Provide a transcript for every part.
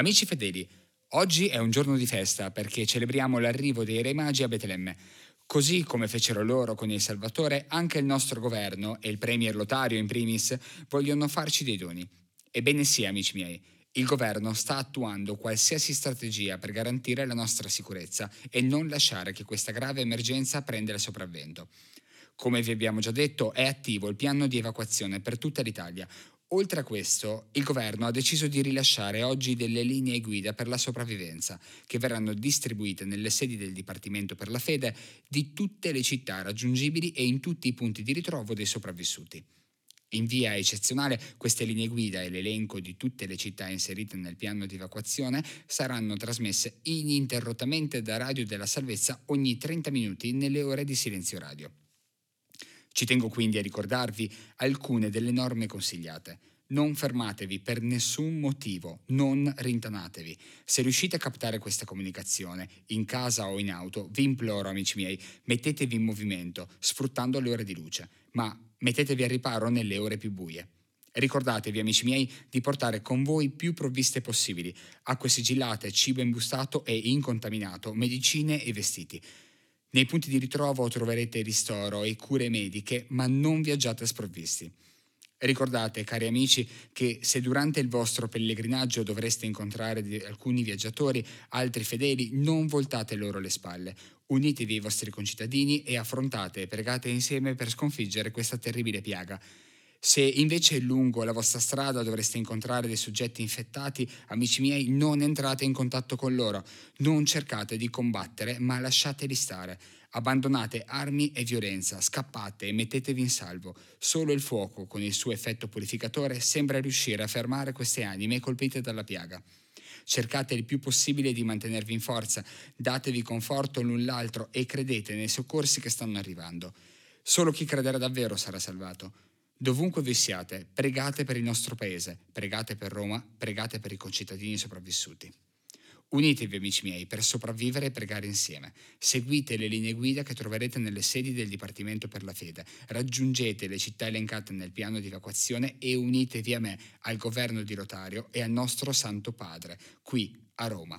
Amici fedeli, oggi è un giorno di festa perché celebriamo l'arrivo dei Re Magi a Betlemme. Così come fecero loro con il Salvatore, anche il nostro governo e il Premier Lotario in primis vogliono farci dei doni. Ebbene sì, amici miei, il governo sta attuando qualsiasi strategia per garantire la nostra sicurezza e non lasciare che questa grave emergenza prenda il sopravvento. Come vi abbiamo già detto, è attivo il piano di evacuazione per tutta l'Italia. Oltre a questo, il governo ha deciso di rilasciare oggi delle linee guida per la sopravvivenza, che verranno distribuite nelle sedi del Dipartimento per la Fede di tutte le città raggiungibili e in tutti i punti di ritrovo dei sopravvissuti. In via eccezionale, queste linee guida e l'elenco di tutte le città inserite nel piano di evacuazione saranno trasmesse ininterrottamente da Radio della Salvezza ogni 30 minuti nelle ore di silenzio radio. Ci tengo quindi a ricordarvi alcune delle norme consigliate. Non fermatevi per nessun motivo, non rintanatevi. Se riuscite a captare questa comunicazione, in casa o in auto, vi imploro, amici miei, mettetevi in movimento, sfruttando le ore di luce, ma mettetevi a riparo nelle ore più buie. Ricordatevi, amici miei, di portare con voi più provviste possibili, acque sigillate, cibo imbustato e incontaminato, medicine e vestiti. Nei punti di ritrovo troverete ristoro e cure mediche, ma non viaggiate sprovvisti. Ricordate, cari amici, che se durante il vostro pellegrinaggio dovreste incontrare alcuni viaggiatori, altri fedeli, non voltate loro le spalle. Unitevi ai vostri concittadini e affrontate e pregate insieme per sconfiggere questa terribile piaga. Se invece lungo la vostra strada dovreste incontrare dei soggetti infettati, amici miei, non entrate in contatto con loro, non cercate di combattere, ma lasciateli stare. Abbandonate armi e violenza, scappate e mettetevi in salvo. Solo il fuoco, con il suo effetto purificatore, sembra riuscire a fermare queste anime colpite dalla piaga. Cercate il più possibile di mantenervi in forza, datevi conforto l'un l'altro e credete nei soccorsi che stanno arrivando. Solo chi crederà davvero sarà salvato. Dovunque vi siate, pregate per il nostro paese, pregate per Roma, pregate per i concittadini sopravvissuti. Unitevi amici miei per sopravvivere e pregare insieme. Seguite le linee guida che troverete nelle sedi del Dipartimento per la Fede. Raggiungete le città elencate nel piano di evacuazione e unitevi a me, al governo di Rotario e al nostro Santo Padre, qui a Roma.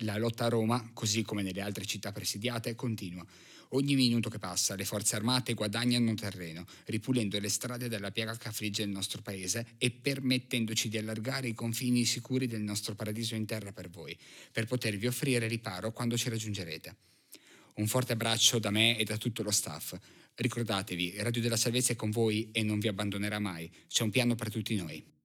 La lotta a Roma, così come nelle altre città presidiate, continua. Ogni minuto che passa le forze armate guadagnano terreno, ripulendo le strade dalla piaga che affligge il nostro paese e permettendoci di allargare i confini sicuri del nostro paradiso in terra per voi, per potervi offrire riparo quando ci raggiungerete. Un forte abbraccio da me e da tutto lo staff. Ricordatevi, Radio della Salvezza è con voi e non vi abbandonerà mai. C'è un piano per tutti noi.